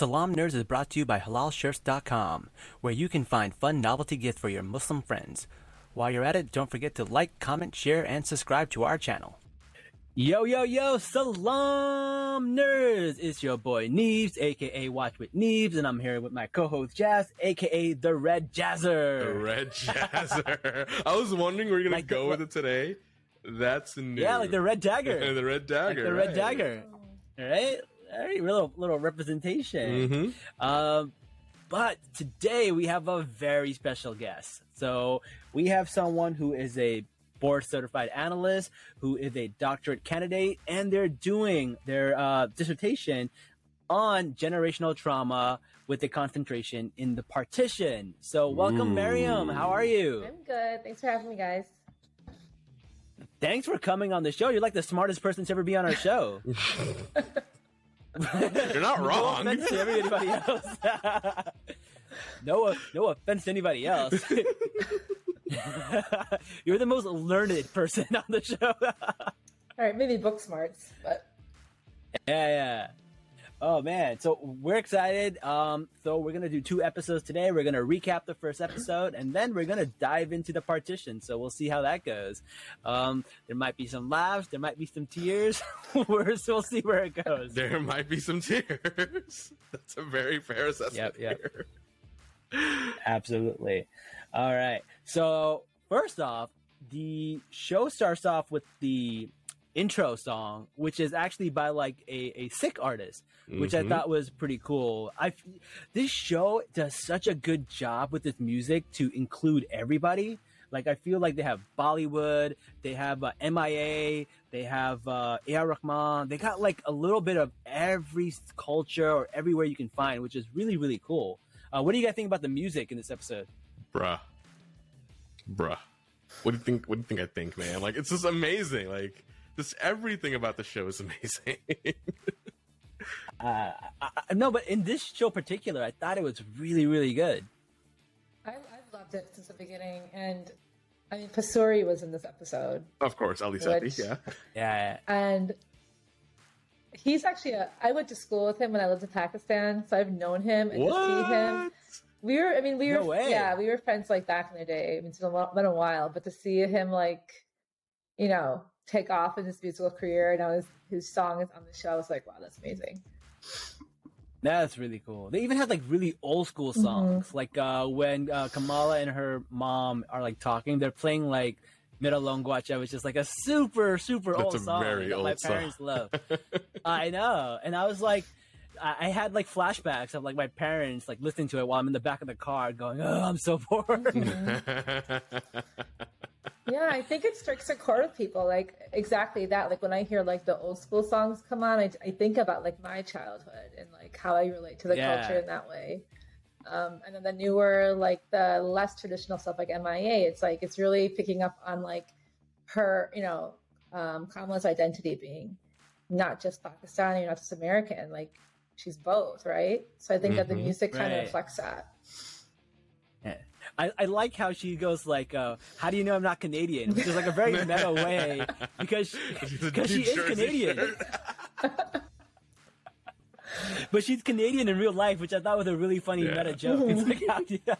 Salaam Nerds is brought to you by HalalShirts.com, where you can find fun novelty gifts for your Muslim friends. While you're at it, don't forget to like, comment, share, and subscribe to our channel. Yo, yo, yo, Salaam Nerds! It's your boy Neebz, aka Watch with Neebz, and I'm here with my co-host Jazz, aka The Red Jazzer. The Red Jazzer. I was wondering where you're gonna go the- with it today. That's new. Yeah, like the Red Dagger. the Red like Dagger. the Red right. Dagger. All right, all right, little little representation. Mhm. Um, but today we have a very special guest. So we have someone who is a board certified analyst, who is a doctorate candidate, and they're doing their uh, dissertation on generational trauma with a concentration in the partition. So welcome, Ooh. Miriam. How are you? I'm good. Thanks for having me, guys. Thanks for coming on the show. You're like the smartest person to ever be on our show. You're not wrong. No wrong. offense to everybody else. no, no offense to anybody else. You're the most learned person on the show. All right, maybe book smarts, but yeah, yeah. Oh man, so we're excited. Um, so we're gonna do two episodes today. We're gonna recap the first episode, and then we're gonna dive into the partition. So we'll see how that goes. Um, there might be some laughs, there might be some tears. we're, so we'll see where it goes. There might be some tears. That's a very fair assessment. Yep, yep. here. Absolutely. All right. So first off, the show starts off with the intro song, which is actually by like a, a sick artist, which I Mhm. thought was pretty cool. I this show does such a good job with its music to include everybody. Like I feel like they have Bollywood, they have uh, MIA, they have uh, AR Rahman. They got like a little bit of every culture or everywhere you can find, which is really really cool. Uh, what do you guys think about the music in this episode? Bruh. Bruh. What do you think what do you think I think, man? Like it's just amazing. Like just everything about the show is amazing. Uh, I, I, no, but in this show particular, I thought it was really, really good. I, I've loved it since the beginning. And I mean, Pasoori was in this episode, of course, Ali Sethi, Which- yeah. Yeah, and he's actually a. I went to school with him when I lived in Pakistan, so I've known him and to see him. We were, I mean, we No were, way. yeah, we were friends like back in the day. I mean, it's been a, while- been a while, but to see him like, you know, take off in his musical career, and now his his song is on the show. I was like, wow, that's amazing. that's really cool. They even had like really old school songs, like uh, when uh, Kamala and her mom are like talking, they're playing like Mera Laung Gawacha, which is like a super, super That's old a song very that my old song. parents love. I know, and I was like. I I had like flashbacks of like my parents like listening to it while I'm in the back of the car going, "Oh, I'm so bored." yeah, I think it strikes a chord with people. Like exactly that. Like when I hear like the old school songs come on, I, I think about like my childhood and like how I relate to the Yeah. culture in that way. Um, and then the newer, like the less traditional stuff, like MIA, it's like it's really picking up on like her, you know, um, Kamala's identity being not just Pakistani, not just American. Like she's both, right? So I think that the Mhm. music kind Right. of reflects that. I, I like how she goes like, uh, "How do you know I'm not Canadian?" Which is like a very meta way because because she New is Canadian, but she's Canadian in real life, which I thought was a really funny Yeah. meta joke. It's like, how do you-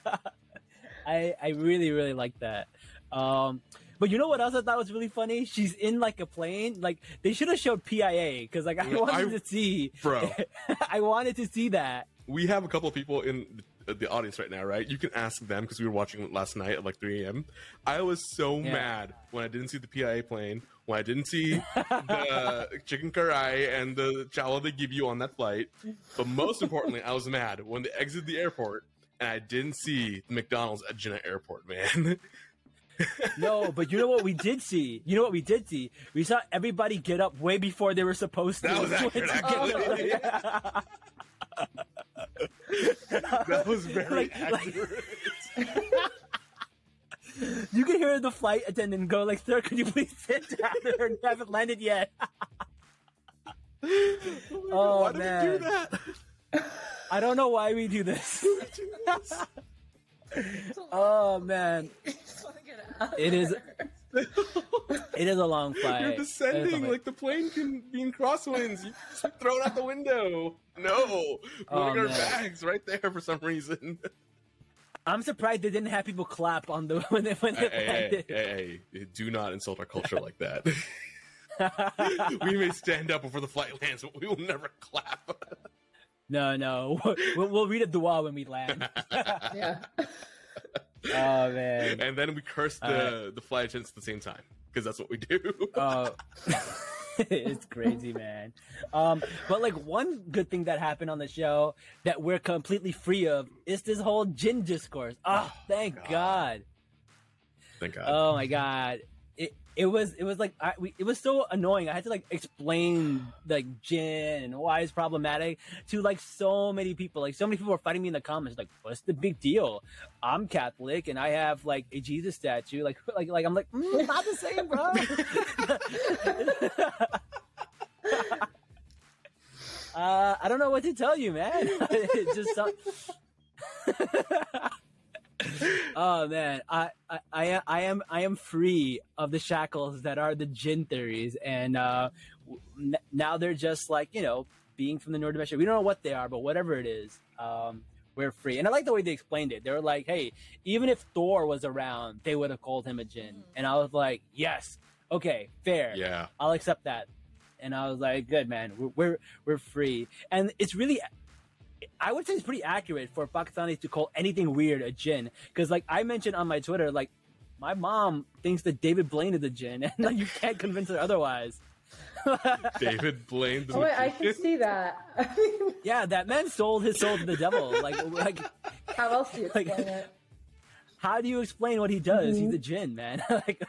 I I really really like that. Um, but you know what else I thought was really funny? She's in like a plane. Like they should have showed PIA because like I wanted I- to see, Bro. I wanted to see that. we have a couple of people in the, uh, the audience right now, right? You can ask them because we were watching last night at like 3 a.m. I was so Yeah. mad when I didn't see the PIA plane, when I didn't see the chicken karai and the chalo they give you on that flight. But most importantly, I was mad when they exited the airport and I didn't see the McDonald's at Jeddah Airport, man. No, but you know what we did see? You know what we did see? We saw everybody get up way before they were supposed to. That was accurate, actually. that was very Like- like- accurate. you could hear the flight attendant go like, "Sir, could you please sit down? They haven't landed yet." Oh, Why did oh, man. we do that? I don't know why we do this. oh man, Just wanna get out It is- there. it is a long flight. You're It is a descending like the plane can be in crosswinds. You just throw it out the window. No, Oh, putting our man. bags right there for some reason. I'm surprised they didn't have people clap on the when they when they hey, hey, hey, hey, do not insult our culture like that. we may stand up before the flight lands, but we will never clap. no, no, we'll, we'll read a dua when we land. Yeah. Oh man. and then we curse the the flight attendants at the same time because that's what we do. Oh, it's crazy, man. Um, but like one good thing that happened on the show that we're completely free of is this whole jinn discourse. Oh, thank God. God. Thank God. Oh my God. It was it was like I, we, it was so annoying. I had to like explain like jinn and why it's problematic to like so many people. Like so many people were fighting me in the comments. Like, what's the big deal? I'm Catholic and I have like a Jesus statue. Like like like I'm like mm, not the same, bro. uh, I don't know what to tell you, man. just so- oh man, I, I I am I am I am free of the shackles that are the jinn theories, and uh, w- n- now they're just like you know being from the Noor Dimension. We don't know what they are, but whatever it is, um, we're free. And I like the way they explained it. They were like, hey, even if Thor was around, they would have called him a jinn, and I was like, yes, okay, fair. yeah. I'll accept that. And I was like, good man, we're we're, we're free. And it's really, I would say it's pretty accurate for Pakistanis to call anything weird a jinn. Because like I mentioned on my Twitter, like my mom thinks that David Blaine is a jinn, and like you can't convince her otherwise. David Blaine. the Oh wait, I can see that. Yeah, that man sold his soul to the devil. Like like how else do you Like- explain it? how do you explain what he does? He's mm-hmm. a jinn, man. like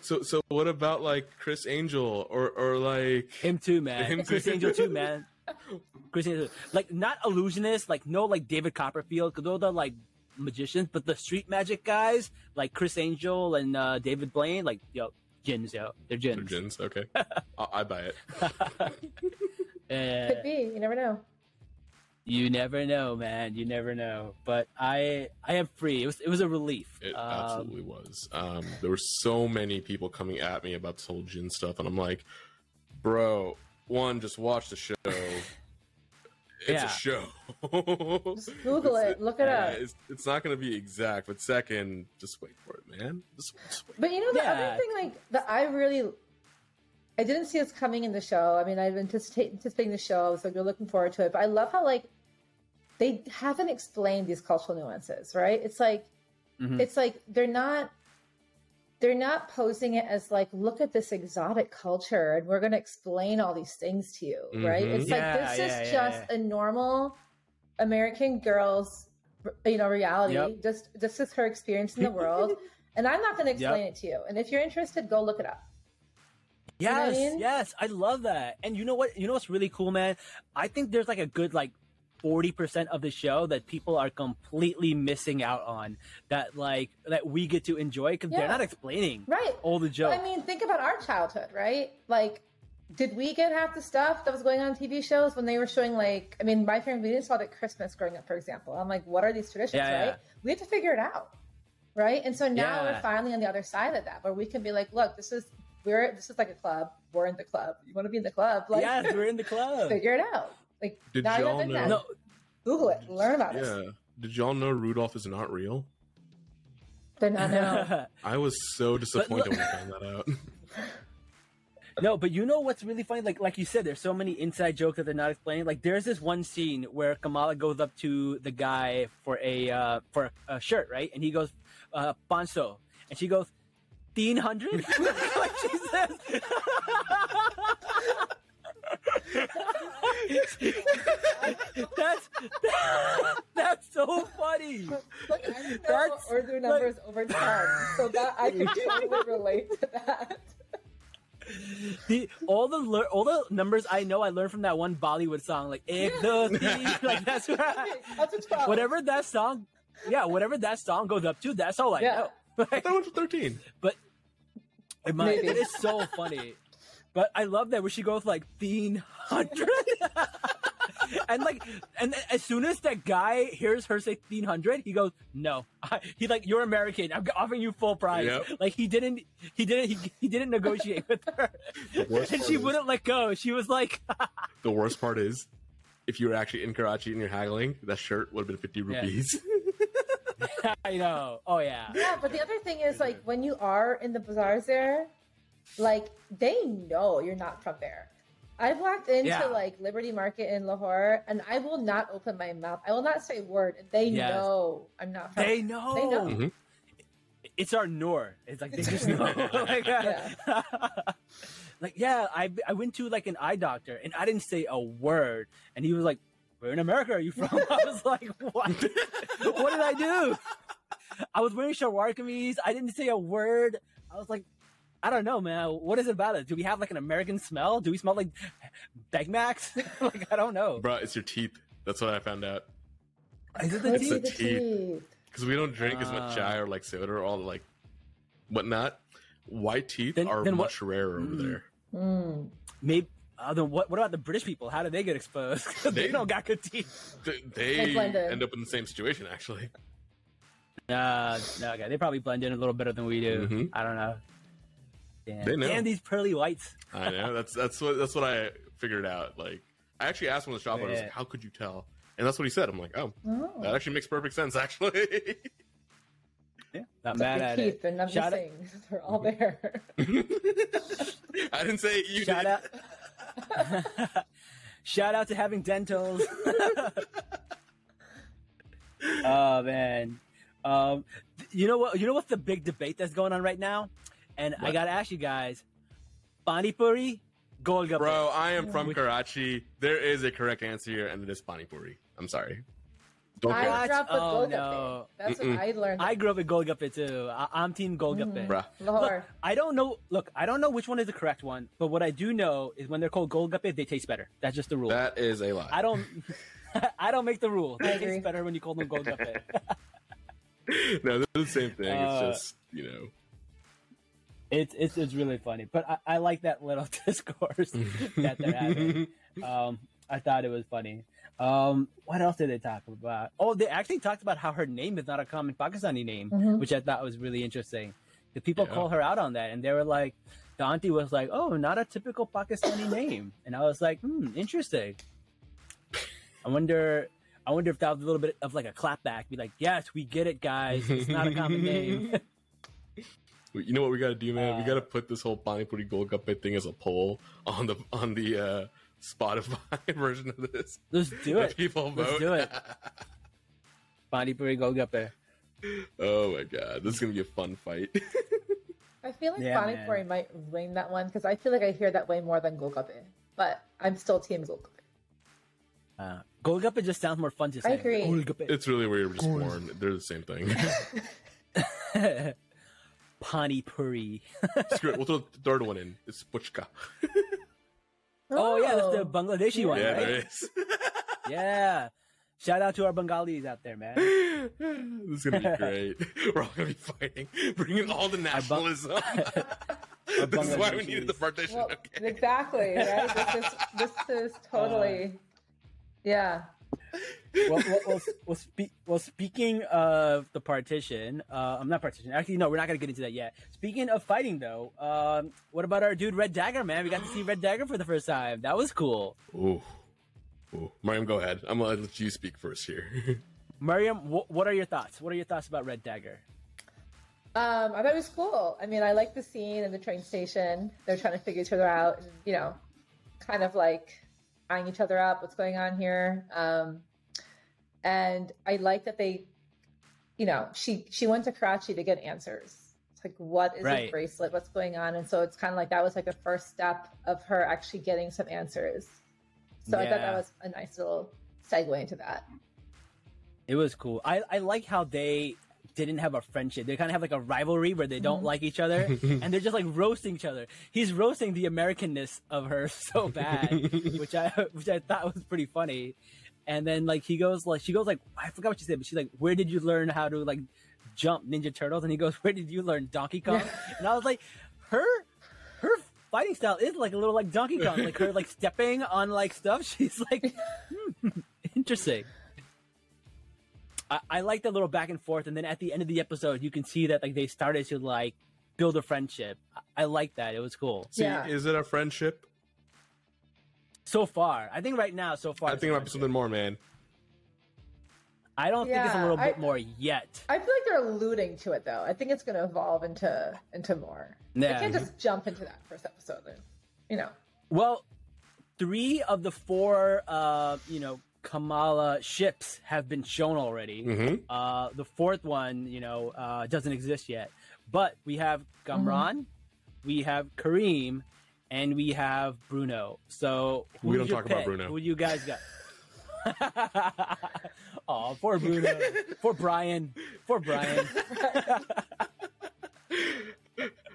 So so what about like Criss Angel or or like Him too, man. Him Chris too. Angel too, man. Criss Angel, like not illusionists, like no, like David Copperfield, because those are like magicians, but the street magic guys, like Criss Angel and uh, David Blaine, like yo, jinns, yo, they're jinns. They're jinns. jinns? Okay, I, I buy it. Uh, Could be. You never know. you never know, man. You never know. But I, I am free. It was, it was a relief. It Um, absolutely was. Um, there were so many people coming at me about this whole jinn stuff, and I'm like, bro, one, just watch the show. It's Yeah. a show. Just Google it. Look it yeah, up. It's, it's not going to be exact, but second, just wait for it, man. Just, just wait. But you know the Yeah. other thing, like that I really, I didn't see us coming in the show. I mean, I've been anticipate, anticipating the show. I was like, we're looking forward to it. But I love how like they haven't explained these cultural nuances, right? It's like Mhm. it's like they're not they're not posing it as like look at this exotic culture and we're going to explain all these things to you right Mhm. it's Yeah, like this yeah, is yeah, just a normal american girl's you know reality Yep. just this is her experience in the world and i'm not going to explain Yep. it to you and if you're interested go look it up know I Yes, mean? yes, I love that. And you know what? You know what's really cool, man? I think there's like a good like forty percent of the show that people are completely missing out on. That like that we get to enjoy because Yeah. they're not explaining right all the jokes. i mean think about our childhood right like did we get half the stuff that was going on TV shows when they were showing like I mean my parents we didn't saw it at Christmas growing up for example I'm like what are these traditions Yeah, right yeah. we have to figure it out right and so now we're finally on the other side of that where we can be like look this is we're this is like a club we're in the club you want to be in the club like yes, we're in the club. figure it out like Did now you y'all have know- internet. No, Google it learn about it Yeah. Did y'all know Rudolph is not real? but not now I was so disappointed when I found that out. no, but you know what's really funny? Like like you said, there's so many inside jokes that they're not explaining. Like there's this one scene where Kamala goes up to the guy for a uh, for a shirt, right? And he goes, uh, "Panso," and she goes, "Teen hundred? like she says. that's that's so funny. Look, I know That's, Urdu numbers over time, so that I can totally relate to that. The all the lear- all the numbers I know I learned from that one Bollywood song, like ek, do, teen. like that's right. Up to 12. whatever that song, yeah, whatever that song goes up to, that's all I Yeah. know. I Like, thought it went 13. but it, might, Maybe. it is so funny. But I love that where she goes like teen hundred. and like, and as soon as that guy hears her say fifteen hundred, he goes, "No." I, he like, "You're American. I'm offering you full price." Yep. Like he didn't, he didn't, he, he didn't negotiate with her, The worst and part she is- wouldn't let go. She was like, The worst part is, if you were actually in Karachi and you're haggling, that shirt would have been 50 Yeah. rupees. "I know. Oh yeah." Yeah, but the other thing is like when you are in the bazaars there, like they know you're not from there. I've walked into Yeah. like Liberty Market in Lahore and I will not open my mouth. I will not say a word. They Yes. know I'm not from They know. They know. Mhm. It's our Noor. It's like they just know. like, uh, like, yeah, I I went to like an eye doctor and I didn't say a word, and he was like, "Where in America are you from?" I was like, "What? what did I do?" I was wearing shalwar kameez. I didn't say a word. I was like, I don't know, man. What is it about it? Do we have like an American smell? Do we smell like Big Macs? like I don't know. Bro, it's your teeth. That's what I found out. Is it the It's see the the teeth. teeth. Because we don't drink as Ah. much chai or like soda or all the like whatnot. White teeth Then- are then what- much rarer over Mm. there. Mm. Maybe. Uh, then what? What about the British people? How do they get exposed? they, They- don't got good teeth. They, They they end up in the same situation, actually. Uh, no, okay. They probably blend in a little better than we do. Mhm. I don't know. Damn. They know. Damn these pearly whites. I know. That's that's what that's what I figured out. Like, I actually asked one of the shop owners, Yeah. like, "How could you tell?" And that's what he said. I'm like, "Oh, Oh. that actually makes perfect sense, actually." Yeah, not It's like mad your at teeth, it. they're not Shout out- missing. They're all there. I didn't say you Shout did. out. Shout out to having dentals. oh man. Um, you know what? You know what's the big debate that's going on right now? And I gotta ask you guys: Pani Puri, Golgappa. Bro, I am from Which- Karachi. There is a correct answer here, and it is Pani Puri. I'm sorry. Don't I care. What? grew up with Oh, Golgappe. no. That's Mm-mm. what I learned. I grew up with Golgappa too. I- I'm Team Golgappa. Mhm. Bruh. Look, Lahore. I don't know. Look, I don't know which one is the correct one, but what I do know is when they're called Golgappe, they taste better. That's just the rule. That is a lie. I don't. I don't make the rule. I They taste better when you call them Golgappe. no, they're the same thing. Uh, it's just you know. It's it's it's really funny, but I, I like that little discourse that they're having. Um, I thought it was funny. Um, what else did they talk about? Oh, they actually talked about how her name is not a common Pakistani name, Mhm. which I thought was really interesting. The people Yeah. call her out on that, and they were like, the auntie was like, "Oh, not a typical Pakistani name," and I was like, "Hmm, interesting." I wonder. I wonder if that was a little bit of like a clapback. Be like, "Yes, we get it, guys. It's not a common name." You know what we got to do, man? we Uh, got to put this whole Pani Puri Golgappa thing as a poll on the on the uh, Spotify version of this. Let's do it. People vote. Let's do it. Pani Puri Golgappe. oh my god, this is gonna be a fun fight. I feel like Yeah, Pani man. Puri might win that one because I feel like I hear that way more than Golgappe. But I'm still Team Golgappe. Uh, Golgappe just sounds more fun to say. I agree. Golgappe. it's really where you're just born. They're the same thing. Pani Puri. Screw it. We'll throw the third one in. It's Puchka. Oh, yeah, that's the Bangladeshi one, Yeah, right? there is. Yeah. Shout out to our Bengalis out there, man. this is gonna be great. We're all gonna be fighting, bringing all the nationalism. this is why we needed the partition. Well, okay. exactly, right? This is this is totally, uh, yeah. Well, well, well, well, spe- well, speaking of the partition, uh, I'm not partition. Actually, no, we're not gonna get into that yet. Speaking of fighting, though, um, what about our dude Red Dagger, man? We got to see Red Dagger for the first time. That was cool. Ooh. Ooh. Mariam, go ahead. I'm gonna let you speak first here. Mariam, wh- what are your thoughts? What are your thoughts about Red Dagger? Um, I thought it was cool. I mean, I like the scene in the train station. They're trying to figure each other out, and you know, kind of like eyeing each other up. What's going on here? Um, and I like that they, you know, she she went to Karachi to get answers. It's like, what is Right. a bracelet? What's going on? And so it's kind of like that was like the first step of her actually getting some answers. So I thought that was a nice little segue into that. It was cool. I, I like how they didn't have a friendship. They kind of have like a rivalry where they don't Mhm. like each other and they're just like roasting each other. He's roasting the Americanness of her so bad, which I which I thought was pretty funny. And then like he goes like she goes like I forgot what she said, but she's like, "Where did you learn how to like jump Ninja Turtles?" And he goes, "Where did you learn Donkey Kong?" and I was like, her her fighting style is like a little like Donkey Kong, like her like stepping on like stuff. She's like, hmm, interesting. I, I like the little back and forth, and then at the end of the episode, you can see that like they started to like build a friendship. I, I like that. It was cool. See, Yeah. is it a friendship? So far, I think right now, so far, I it's think a it might be something more, man. I don't think it's a little I- bit more yet. I feel like they're alluding to it though. I think it's going to evolve into into more. They Yeah. can't just jump into that first episode. Then, you know. Well, three of the four, uh, you know, Kamala ships have been shown already. hmm Uh, the fourth one, you know, uh, doesn't exist yet. But we have Kamran, we have Kareem, and we have Bruno. So We don't talk about pick? Bruno. Who you guys got? oh, poor Bruno. poor Brian. Poor Brian.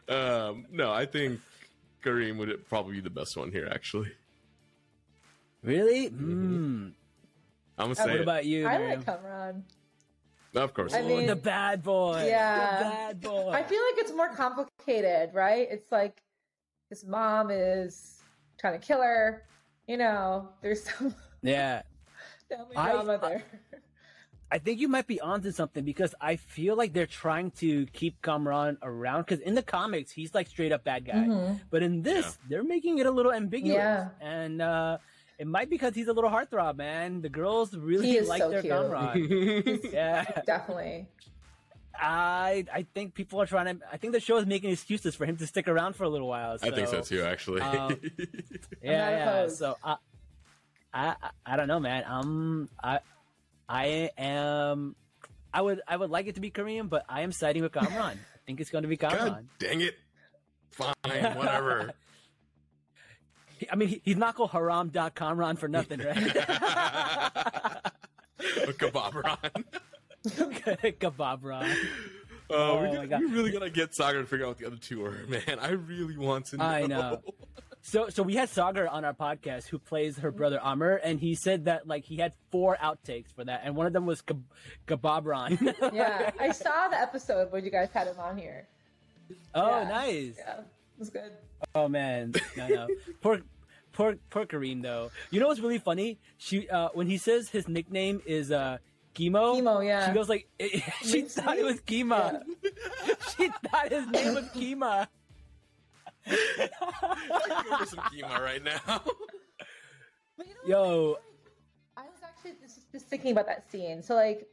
Um, no, I think Kareem would probably be the best one here. Actually, Really? Mm-hmm. I'm gonna Uh, say What it. about you? I Miriam? like Kamran. Of course, I it Oh, would. mean- the bad boy. Yeah. The bad boy. I feel like it's more complicated, right? It's like his mom is trying to kill her. You know, there's some yeah. family I- drama I- there. I think you might be onto something because I feel like they're trying to keep Kamran around because in the comics he's like straight up bad guy, Mhm. but in this they're making it a little ambiguous, Yeah. and uh, it might be because he's a little heartthrob, man. The girls really like so their cute. Kamran. yeah, Definitely. I I think people are trying to. I think the show is making excuses for him to stick around for a little while. I think so too. Actually, um, Yeah, yeah. So I, I, I- I don't know, man. Um, I, I am. I would, I would like it to be Kareem, but I am siding with Kamran. I think it's going to be God Kamran. dang it! Fine, whatever. He- I mean, he, he's not called Haram.Kamran for nothing, right? Kebab Kebabran. Uh, oh, Oh we're, my God. we're really gonna get Saagar to figure out what the other two are, man. I really want to know. I know. So, so we had Saagar on our podcast who plays her brother Aamir, and he said that like he had four outtakes for that, and one of them was Keb- Kebabran. Yeah, I saw the episode where you guys had him on here. oh, Yeah. nice. Yeah, it was good. Oh man, no, no. poor, poor, poor Kareem though. You know what's really funny? She, uh, when he says his nickname is uh, Chemo, Chemo, yeah. she goes like, she Mince thought it was Kima. she thought his name was Kima. Go for some Kima right now. But you know Yo. what? I was actually just, just thinking about that scene. So like,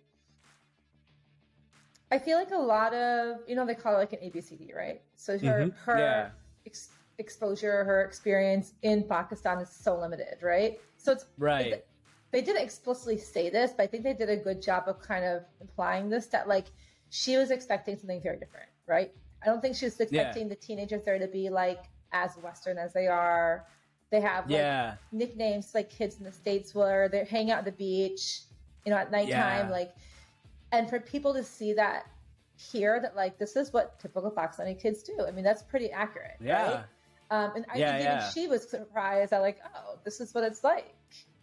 I feel like a lot of you know they call it like an ABCD, right? So her Mhm. her Yeah. ex- exposure, her experience in Pakistan is so limited, right? So it's Right. they didn't explicitly say this, but I think they did a good job of kind of implying this that like she was expecting something very different, right? I don't think she was expecting the teenagers there to be like as Western as they are. They have like Yeah. nicknames like kids in the states where they hang out at the beach, you know, at nighttime, Yeah. like, and for people to see that here, that like this is what typical Pakistani kids do. I mean, that's pretty accurate, Yeah. right? Um, and I Yeah, think yeah. even she was surprised that like, oh, this is what it's like,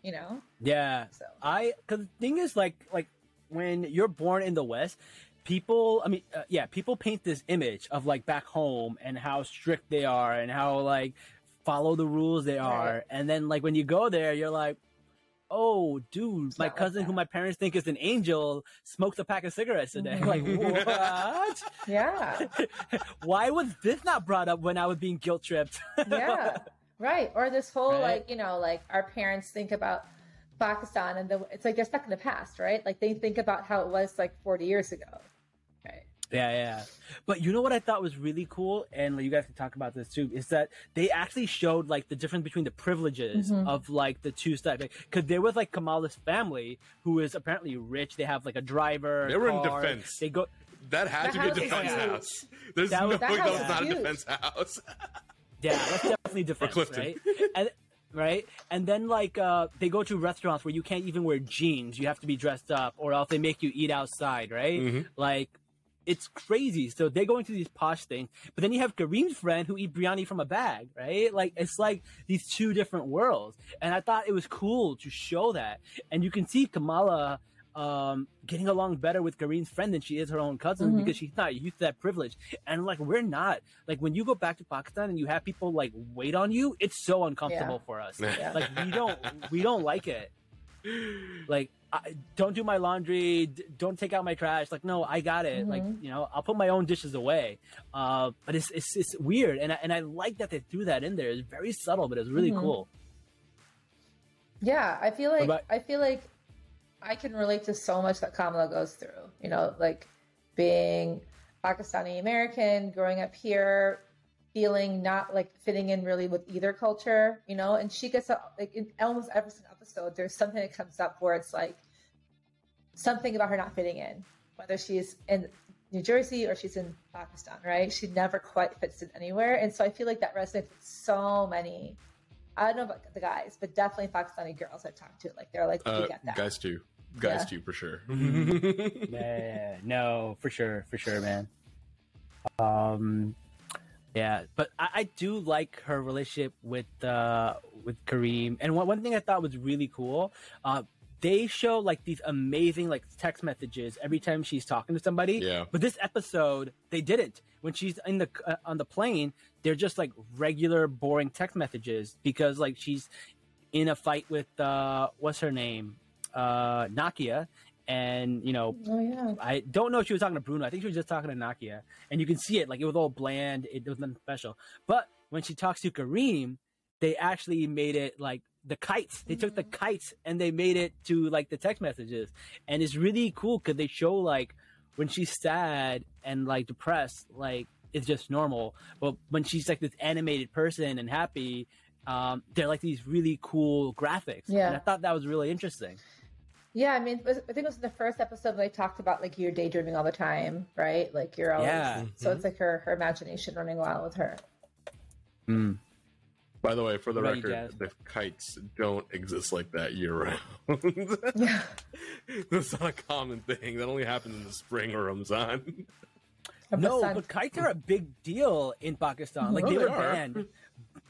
you know. Yeah. So I because the thing is like like when you're born in the West, people I mean uh, yeah people paint this image of like back home and how strict they are and how like follow the rules they are Right. and then like when you go there you're like oh dude It's my not like cousin who my parents think is an angel smoked a pack of cigarettes today mm-hmm. like what yeah, why was this not brought up when I was being guilt tripped yeah, right. Or this whole Right. like you know like our parents think about Pakistan and the, it's like they're stuck in the past, right? Like they think about how it was like 40 years ago. Right. Yeah, yeah. But you know what I thought was really cool, and you guys can talk about this too, is that they actually showed like the difference between the privileges Mhm. of like the two sides. Because there was like Kamala's family, who is apparently rich. They have like a driver. They were in defense. They go. That had That to be a house is defense huge. house. There's That no was- way that that was is not a defense house. Yeah, that's definitely defense, Clifton. right? And, right, and then like uh, they go to restaurants where you can't even wear jeans. You have to be dressed up, or else they make you eat outside, right? Mhm. Like it's crazy. So they go into these posh things, but then you have Kareem's friend who eat biryani from a bag, right? Like it's like these two different worlds. And I thought it was cool to show that. And you can see Kamala um, getting along better with Kareem's friend than she is her own cousin Mhm. because she's not used to that privilege. And like we're not. Like when you go back to Pakistan and you have people like wait on you, it's so uncomfortable for us. Yeah. Like we don't we don't like it. Like I, don't do my laundry, d- don't take out my trash. Like no, I got it. Like Mhm. you know, I'll put my own dishes away. Uh, but it's it's it's weird, and I, and I like that they threw that in there. It's very subtle, but it's really Mhm. cool. Yeah, I feel like about- I feel like I can relate to so much that Kamala goes through. You know, like being Pakistani American, growing up here, feeling not like fitting in really with either culture. You know, and she gets like in almost every single episode, there's something that comes up where it's like something about her not fitting in, whether she's in New Jersey or she's in Pakistan. Right? She never quite fits in anywhere, and so I feel like that resonates with so many I don't know about the guys, but definitely Pakistani girls I've talked to. Like they're like, we Uh, get that. guys too. Guys Yeah. too for sure. yeah, no, for sure, for sure, man. Um, yeah, but I, I do like her relationship with uh with Kareem. And one one thing I thought was really cool, uh, they show like these amazing like text messages every time she's talking to somebody. yeah. But this episode, they didn't. When she's in the uh, on the plane, they're just like regular boring text messages because like she's in a fight with uh what's her name, uh Nakia, and you know oh yeah. I don't know if she was talking to Bruno. I think she was just talking to Nakia, and you can see it like it was all bland. It was nothing special. But when she talks to Kareem, they actually made it like the kites. They took the kites and they made it to like the text messages, and it's really cool because they show like when she's sad and like depressed, like it's just normal. But when she's like this animated person and happy, um, they're like these really cool graphics. Yeah. and I thought that was really interesting. Yeah, I mean, was- I think it was the first episode when they talked about like you're daydreaming all the time, right? Like you're always. Yeah. So it's like her her imagination running wild with her. Mm. By the way, for the What record, guys? the kites don't exist like that year round. Yeah. That's not a common thing. That only happens in the spring or Ramzan. No, but kites are a big deal in Pakistan. Like they they were are. banned,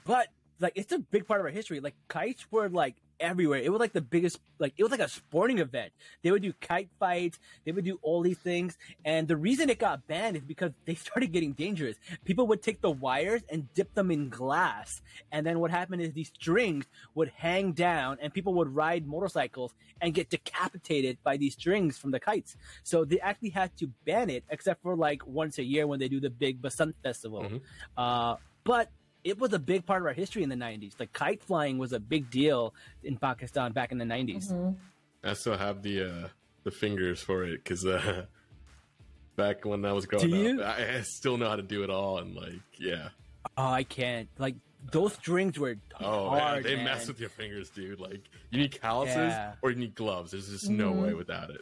but like it's a big part of our history. Like kites were like everywhere. It was like the biggest. Like it was like a sporting event. They would do kite fights. They would do all these things. And the reason it got banned is because they started getting dangerous. People would take the wires and dip them in glass, and then what happened is these strings would hang down, and people would ride motorcycles and get decapitated by these strings from the kites. So they actually had to ban it, except for like once a year when they do the big Basant festival. Mhm. Uh, but it was a big part of our history in the 90s. Like kite flying was a big deal in Pakistan back in the 90s. Mhm. I still have the uh, the fingers for it because uh, back when I was growing up, I, I still know how to do it all. And like, yeah, Oh, I can't. Like those strings were oh hard. man, they man. mess with your fingers, dude. Like, you need calluses Yeah. or you need gloves. There's just no Mhm. way without it.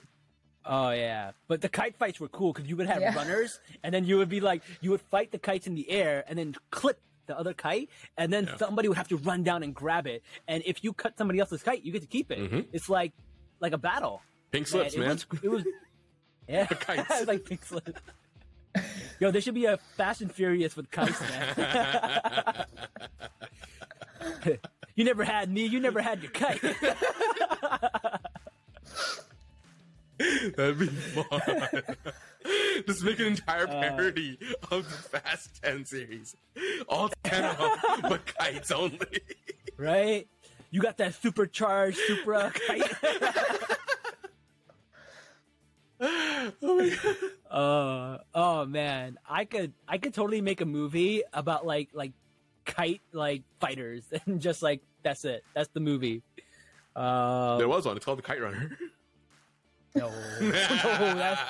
Oh yeah, but the kite fights were cool because you would have Yeah. runners, and then you would be like, you would fight the kites in the air, and then clip the other kite, and then Yeah. somebody would have to run down and grab it. And if you cut somebody else's kite, you get to keep it. Mhm. It's like like a battle. Pink slips, it man. Was, it was yeah, Kites. it was like pink slip. Yo, there should be a Fast and Furious with kites, man. you never had me. You never had your kite. That'd be fun. Just make an entire Uh. parody of the Fast 10 series. All 10 of them, but kites only. right? You got that supercharged Supra kite. oh my god. Uh, oh man, I could I could totally make a movie about like like kite like fighters and just like that's it. That's the movie. Uh, There was one. It's called The Kite Runner. no, no, that's,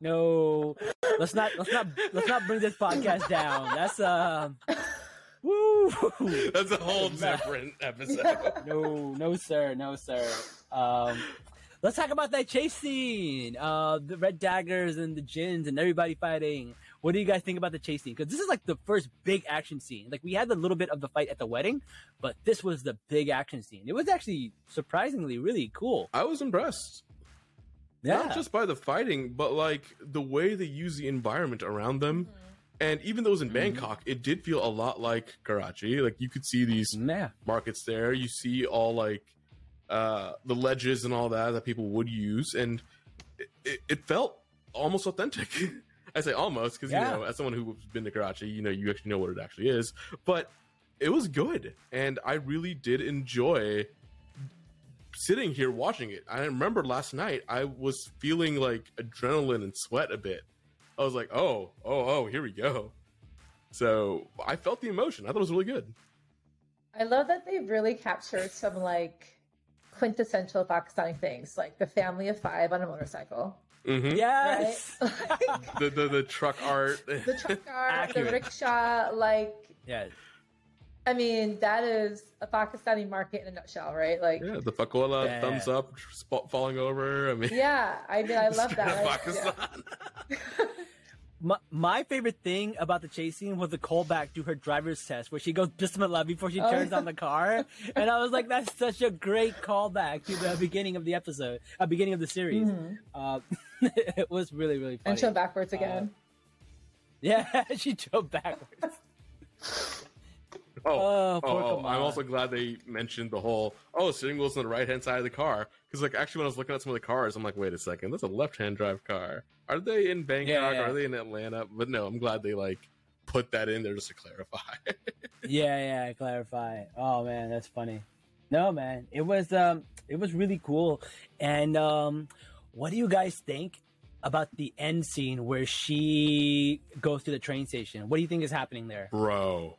no. Let's not let's not let's not bring this podcast down. That's um, woo. That's a whole different episode. no, no, sir, no, sir. Um, let's talk about that chase scene. Uh, the red daggers and the jinns and everybody fighting. What do you guys think about the chase scene? Because this is like the first big action scene. Like we had a little bit of the fight at the wedding, but this was the big action scene. It was actually surprisingly really cool. I was impressed. Yeah, Not just by the fighting, but like the way they use the environment around them. And even though it was in Mhm. Bangkok, it did feel a lot like Karachi. Like you could see these yeah, markets there. You see all like uh, the ledges and all that that people would use, and it, it, it felt almost authentic. I say almost because Yeah. you know, as someone who's been to Karachi, you know, you actually know what it actually is. But it was good, and I really did enjoy sitting here watching it. I remember last night I was feeling like adrenaline and sweat a bit. I was like, oh, oh, oh, here we go. So I felt the emotion. I thought it was really good. I love that they really captured some like quintessential Pakistani things, like the family of five on a motorcycle, Mm-hmm. right? Yes. Like, The, the the truck art. the truck car, the rickshaw, like yeah. I mean, that is a Pakistani market in a nutshell, right? Like, yeah, yeah, the Pakola, Yeah. thumbs up, sp- falling over. I mean, yeah, I mean, I love that. Like, Pakistan. yeah. My, my favorite thing about the chase scene was the callback to her driver's test where she goes Bismillah before she Oh. turns on the car. And I was like, that's such a great callback to the beginning of the episode, uh, beginning of the series. Mhm. Uh, it was really, really funny. And show backwards again. yeah, she drove backwards. Oh, Oh, oh, oh, I'm also glad they mentioned the whole oh steering wheel's on the right hand side of the car because like actually when I was looking at some of the cars I'm like wait a second that's a left hand drive car are they in Bangkok Yeah, yeah. are they in Atlanta but no I'm glad they like put that in there just to clarify yeah, yeah, clarify. Oh man, that's funny. No, man, it was um, it was really cool. And um, what do you guys think about the end scene where she goes to the train station? What do you think is happening there? bro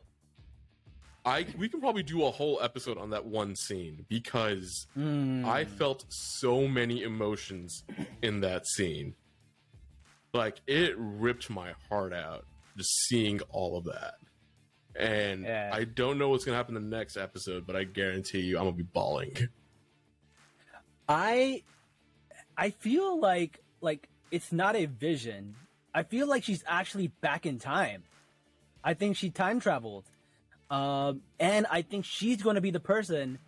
I we can probably do a whole episode on that one scene because Mm. I felt so many emotions in that scene. Like it ripped my heart out just seeing all of that. And Yeah. I don't know what's gonna happen in the next episode, but I guarantee you I'm gonna be bawling. I I feel like like it's not a vision. I feel like she's actually back in time. I think she time traveled. Um, and I think she's going to be the person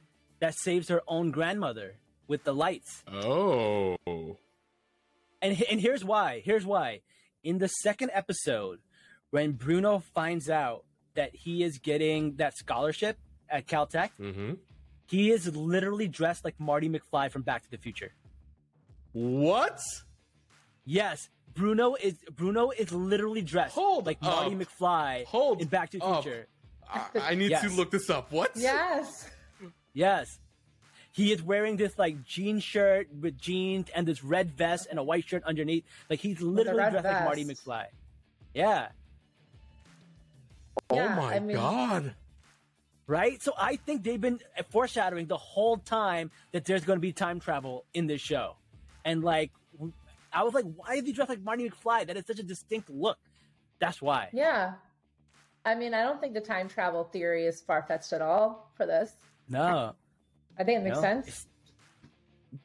that saves her own grandmother with the lights. Oh. And and here's why. Here's why. In the second episode, when Bruno finds out that he is getting that scholarship at Caltech, Mm-hmm. he is literally dressed like Marty McFly from Back to the Future. What? Yes, Bruno is Bruno is literally dressed Hold like Marty up. McFly Hold in Back to the up. Future. I, I need Yes. to look this up. What? Yes. Yes. He is wearing this like jean shirt with jeans and this red vest and a white shirt underneath. Like he's literally red dressed like Marty. McFly. Yeah. Oh Yeah, my I mean- god. Right? So I think they've been foreshadowing the whole time that there's going to be time travel in this show. And like, I was like, why is he dressed like Marty McFly? That is such a distinct look. That's why. Yeah. I mean, I don't think the time travel theory is far fetched at all for this. No. I think it makes no. sense.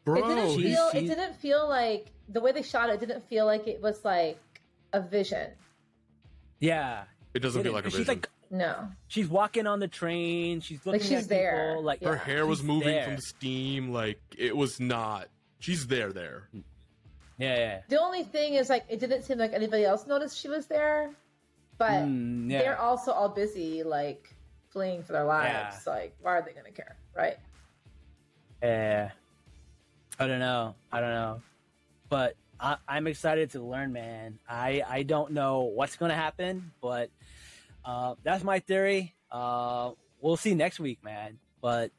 Bro, it didn't she's- feel. she's- It didn't feel like the way they shot it. Didn't feel like it was like a vision. Yeah. it doesn't It feel like a she's vision. like No. she's walking on the train. She's looking she's at people. there. Like Yeah. her hair was she's moving there. from the steam. Like it was not. She's there. There. Yeah, yeah. The only thing is like it didn't seem like anybody else noticed she was there, but Mm, yeah. they're also all busy like fleeing for their lives. Yeah. Like, why are they going to care, right? Yeah. I don't know. I don't know. But I, I'm excited to learn, man. I, I don't know what's going to happen, but uh, that's my theory. Uh, we'll see next week, man. But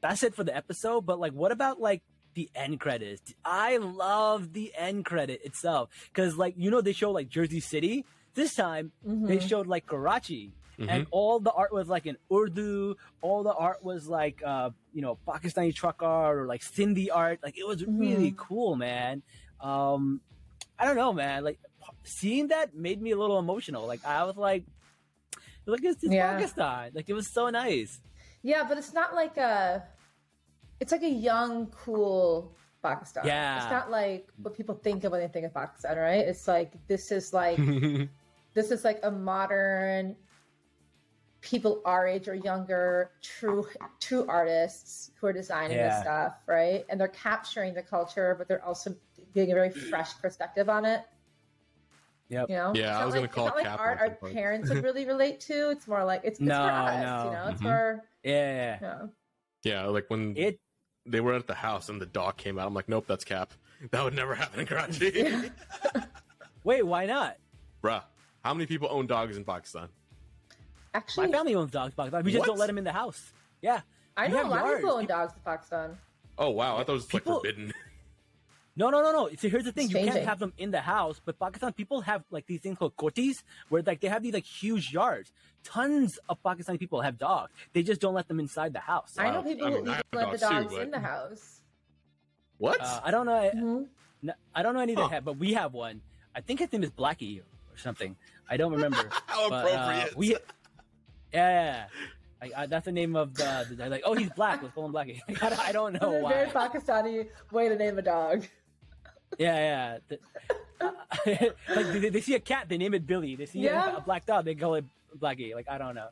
that's it for the episode. But like, what about like the end credits? I love the end credit itself because, like, you know, they show like Jersey City. This time they Mhm. showed like Karachi, Mm-hmm. and all the art was like in Urdu. All the art was like, uh, you know, Pakistani truck art or like Sindhi art. Like it was really cool, man. Um, I don't know, man. Like seeing that made me a little emotional. Like I was like, look, it's, it's Yeah. Pakistan. Like it was so nice. Yeah, but it's not like a. It's like a young, cool Pakistan. Yeah. It's not like what people think of when they think of Pakistan, right? It's like this is like this is like a modern people our age or younger true true artists who are designing this stuff right and they're capturing the culture but they're also getting a very fresh perspective on it Yep. you know Yeah, It's I was like, gonna call it like Cap art at some our point. parents would really relate to it's more like it's, it's No, for us no. you know it's Mhm. for Yeah. yeah, like when It they were at the house and the dog came out. I'm like, nope, that's Cap. That would never happen in Karachi. Wait, why not? Bruh, how many people own dogs in Pakistan? Actually, My family owns dogs. Pakistan. We just What? don't let them in the house. Yeah. I know a have lot of people own dogs in Pakistan. Oh wow, I thought it was People- like forbidden. No, no, no, no. So here's the thing: It's you can't have them in the house, but Pakistan people have like these things called kotis, where like they have these like huge yards. Tons of Pakistani people have dogs. They just don't let them inside the house. I know people I who mean, I even have let the dogs too, but- in the house. What? Uh, I don't know. Mhm. No, I don't know any that Huh. have, but we have one. I think his name is Blackie or something. I don't remember. How but, uh, appropriate. we, yeah, Like, uh, that's the name of the. the like, oh, he's black. Let's call him Blackie. I, don't- I don't know It's a very. Pakistani way to name a dog. Yeah, yeah. The- like they, they see a cat, they name it Billy. They see Yeah. a, a black dog, they call it Blackie. Like I don't know.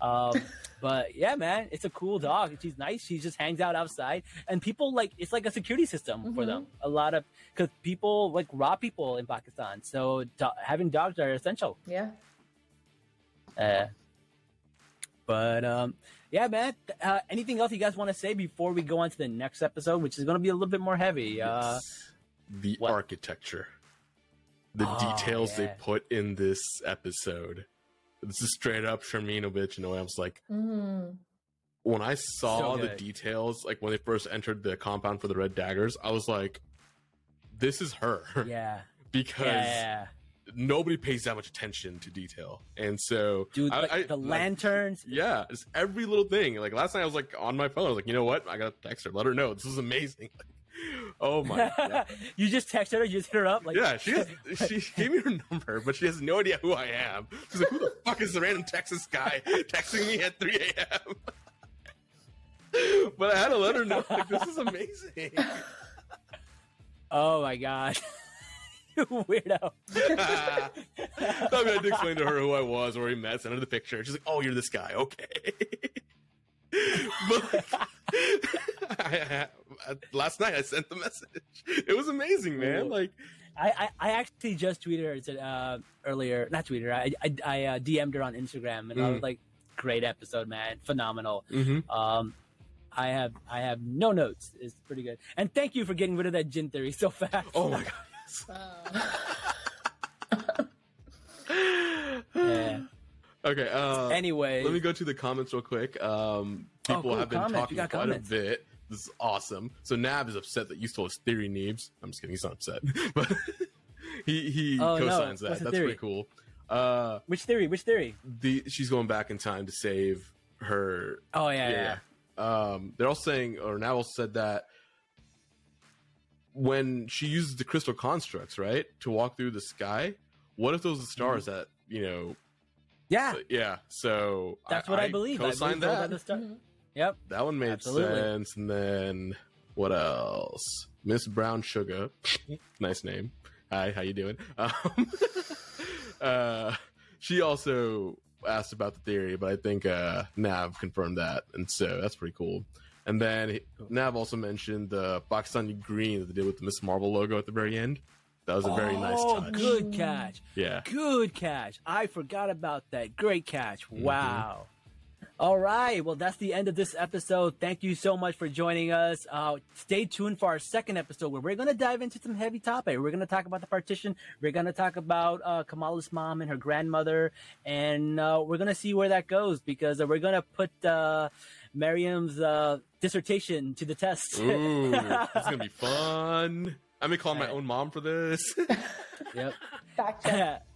Um, but yeah, man, it's a cool dog. She's nice. She just hangs out outside, and people like it's like a security system for Mhm. them. A lot of because people like rob people in Pakistan, so do- having dogs are essential. Yeah. Uh, but um, yeah, man. Uh, anything else you guys want to say before we go on to the next episode, which is going to be a little bit more heavy? Uh, Yes. the what? architecture, the Oh, details they put in this episode. This is straight up Sharmeen Obaid, and I was like, Mm. when I saw So the details, like when they first entered the compound for the Red Daggers, I was like, this is her. yeah, because yeah, nobody pays that much attention to detail. And so, dude. I- like, I- the like, lanterns. yeah, just every little thing. Like last night, I was like on my phone. I was like, you know what? I gotta text her, let her know this is amazing. oh my god. you just texted her. You just hit her up. Like, yeah, she has, she gave me her number, but she has no idea who I am. She's like, "Who the fuck is the random Texas guy texting me at 3 a.m.?" but I had to let her know, like, this is amazing. Oh my god, you weirdo. I mean, I did explain to her who I was, where we met, sent her the picture. She's like, "Oh, you're this guy, okay." but like, I, I, last night I sent the message. It was amazing, man. Ooh. Like, I, I, I actually just tweeted her. Said uh, earlier, not tweeted her. I I, I uh, DM'd her on Instagram, and I was Mm. like, "Great episode, man! Phenomenal." mhm. Um, I have I have no notes. It's pretty good. And thank you for getting rid of that jinn theory so fast. oh my god. Yeah. Okay. Uh, Anyway, let me go to the comments real quick. Um, Oh, people cool. have been Comments. Talking got quite comments. a bit. This is awesome. So Nab is upset that you stole his theory, Neebz. I'm just kidding. He's not upset, but he he Oh, co-signs that. The That's theory? pretty cool. Uh, which theory? Which theory? the she's going back in time to save her. Oh yeah, yeah. Yeah, yeah. Um, they're all saying, or Nab also said that when she uses the crystal constructs, right, to walk through the sky. What if those are the stars that you know? Yeah, so- yeah. So that's what I, believe. I Co-signed believe those are that. Yep. That one made Absolutely. sense. And then what else? Miss Brown Sugar, nice name. Hi, how you doing? Um, uh, she also asked about the theory, but I think uh, Nav confirmed that, and so that's pretty cool. And then he- Nav also mentioned the Pakistani green that they did with the Miss Marvel logo at the very end. That was a very nice Oh, touch. good catch. Yeah. Good catch. I forgot about that. Great catch. Mm-hmm. Wow. All right. Well, that's the end of this episode. Thank you so much for joining us. Uh, stay tuned for our second episode where we're going to dive into some heavy topic. We're going to talk about the partition. We're going to talk about uh, Kamala's mom and her grandmother. And uh, we're going to see where that goes because uh, we're going to put uh, Miriam's uh, dissertation to the test. Ooh, it's gonna be fun. I may call my Right. own mom for this. yep. Fact check.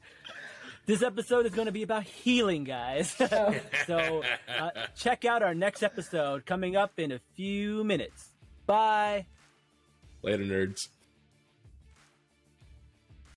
this episode is going to be about healing, guys. so uh, check out our next episode coming up in a few minutes. Bye. Later, nerds.